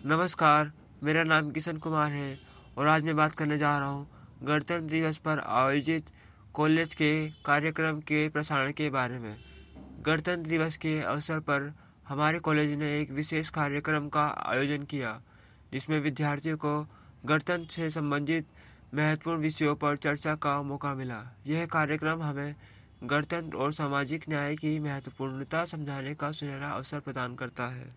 नमस्कार, मेरा नाम किशन कुमार है और आज मैं बात करने जा रहा हूँ गणतंत्र दिवस पर आयोजित कॉलेज के कार्यक्रम के प्रसारण के बारे में। गणतंत्र दिवस के अवसर पर हमारे कॉलेज ने एक विशेष कार्यक्रम का आयोजन किया, जिसमें विद्यार्थियों को गणतंत्र से संबंधित महत्वपूर्ण विषयों पर चर्चा का मौका मिला। यह कार्यक्रम हमें गणतंत्र और सामाजिक न्याय की महत्वपूर्णता समझाने का सुनहरा अवसर प्रदान करता है।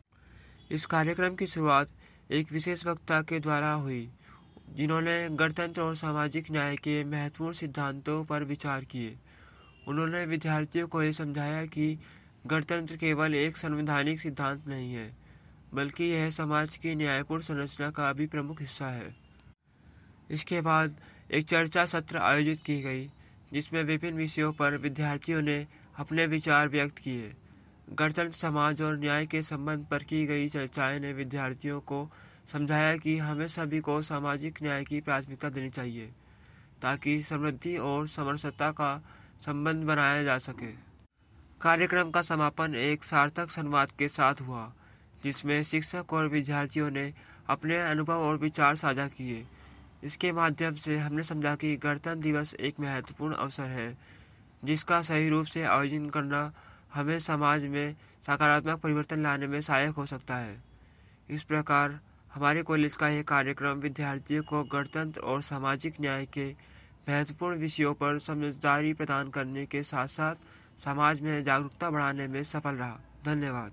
इस कार्यक्रम की शुरुआत एक विशेष वक्ता के द्वारा हुई, जिन्होंने गणतंत्र और सामाजिक न्याय के महत्वपूर्ण सिद्धांतों पर विचार किए। उन्होंने विद्यार्थियों को यह समझाया कि गणतंत्र केवल एक संवैधानिक सिद्धांत नहीं है, बल्कि यह समाज की न्यायपूर्ण संरचना का भी प्रमुख हिस्सा है। इसके बाद एक चर्चा सत्र आयोजित की गई, जिसमें विभिन्न विषयों पर विद्यार्थियों ने अपने विचार व्यक्त किए। गणतंत्र समाज और न्याय के संबंध पर की गई चर्चाएँ ने विद्यार्थियों को समझाया कि हमें सभी को सामाजिक न्याय की प्राथमिकता देनी चाहिए, ताकि समृद्धि और समरसता का संबंध बनाया जा सके। कार्यक्रम का समापन एक सार्थक संवाद के साथ हुआ, जिसमें शिक्षक और विद्यार्थियों ने अपने अनुभव और विचार साझा किए। इसके माध्यम से हमने समझा कि गणतंत्र दिवस एक महत्वपूर्ण अवसर है, जिसका सही रूप से आयोजन करना हमें समाज में सकारात्मक परिवर्तन लाने में सहायक हो सकता है। इस प्रकार, हमारे कॉलेज का यह कार्यक्रम विद्यार्थियों को गणतंत्र और सामाजिक न्याय के महत्वपूर्ण विषयों पर समझदारी प्रदान करने के साथ साथ समाज में जागरूकता बढ़ाने में सफल रहा। धन्यवाद।